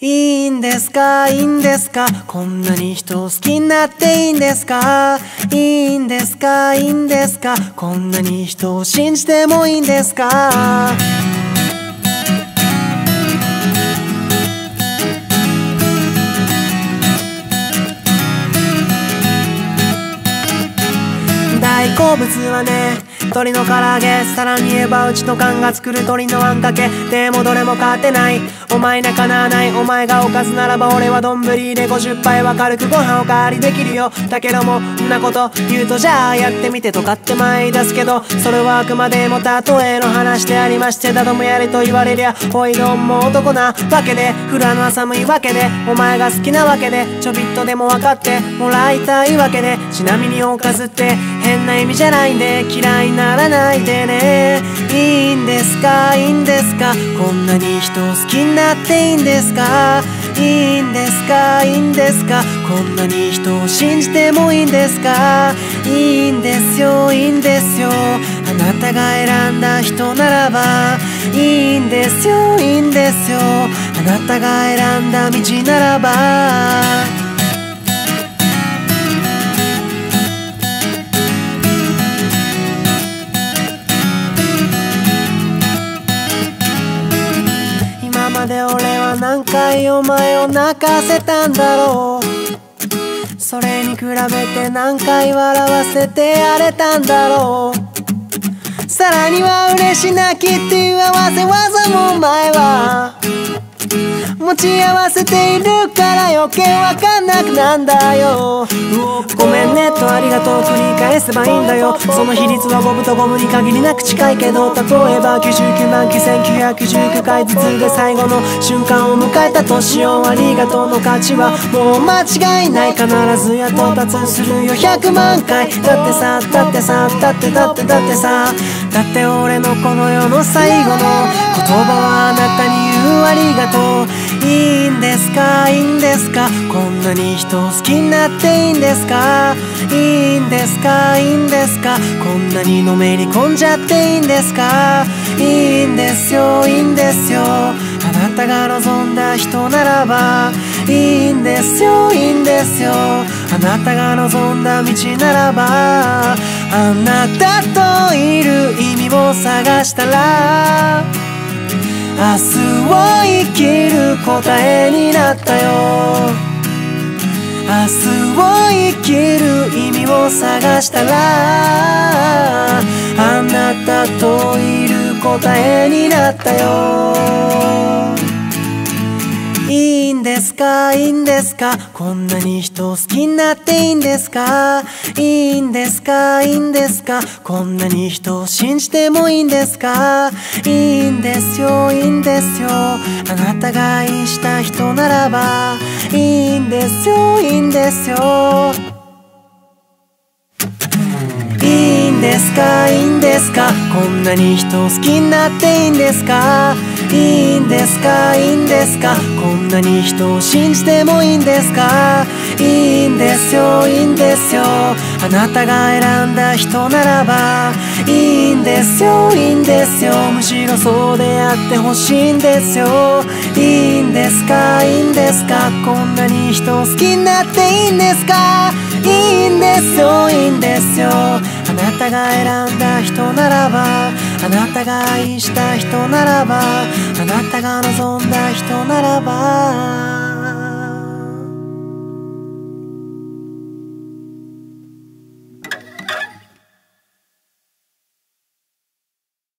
いいんですか？いいんですか？こんなに人を好きになっていいんですか？いいんですか？いいんですか？こんなに人を信じてもいいんですか？大好物はね鶏の唐揚げさらに言えばうちの缶が作る鶏のあんかけ。でもどれも勝てない。お前なかなわない。お前がおかずならば俺は丼で50杯は軽くご飯おかわりできるよ。だけどもんなこと言うとじゃあやってみてとかって前出すけど。それはあくまでも例えの話でありましてだどもやれと言われりゃおいどんも男なわけで。フラの寒いわけでお前が好きなわけでちょびっとでも分かってもらいたいわけで。ちなみにおかずって変な意味じゃないんで嫌いなならないでね。いいんですか？いいんですか？こんなに人を好きになっていいんですか？いいんですか？いいんですか？こんなに人を信じてもいいんですか？いいんですよいいんですよ。あなたが選んだ人ならばいいんですよいいんですよ。あなたが選んだ道ならば。何回お前を泣かせたんだろう。それに比べて何回笑わせてやれたんだろう。さらには嬉し泣きっていう合わせ技もお前は。持ち合わせているから余計わかんなくなんだよ。ねとありがとう繰り返せばいいんだよ。その比率はゴムとゴムに限りなく近いけど例えば99万9919回ずつで最後の瞬間を迎えた年をありがとうの価値はもう間違いない必ずや到達するよ100万回だってさだってさだってだってだってさだって俺のこの世の最後の言葉はあなたにありがとう。いいんですか？いいんですか？こんなに人を好きになっていいんですか？いいんですか？いいんですか？こんなにのめり込んじゃっていいんですか？いいんですよ。いいんですよ。あなたが望んだ人ならば。いいんですよ。いいんですよ。あなたが望んだ道ならば。あなたといる意味を探したら明日を生きる答えになったよ。明日を生きる意味を探したらあなたといる答えになったよ。いいんですか？いいんですか？こんなに人好きになっていいんですか？いいんですか？いいんですか？こんなに人を信じてもいいんですか？いいんですよいいんですよ。あなたが愛した人ならばいいんですよいいんですよ。いいんですか？いいんですか？こんなに人好きになっていいんですか？いいんですか？いいんですか？こんなに人を信じてもいいんですか？いいんですよいいんですよ。あなたが選んだ人ならばいいんですよいいんですよ。むしろそうであってほしいんですよ。いいんですか？いいんですか？こんなに人を好きになっていいんですか？いいんですよいいんですよ。あなたが選んだ人ならばあなたが愛した人ならばあなたが望んだ人ならば。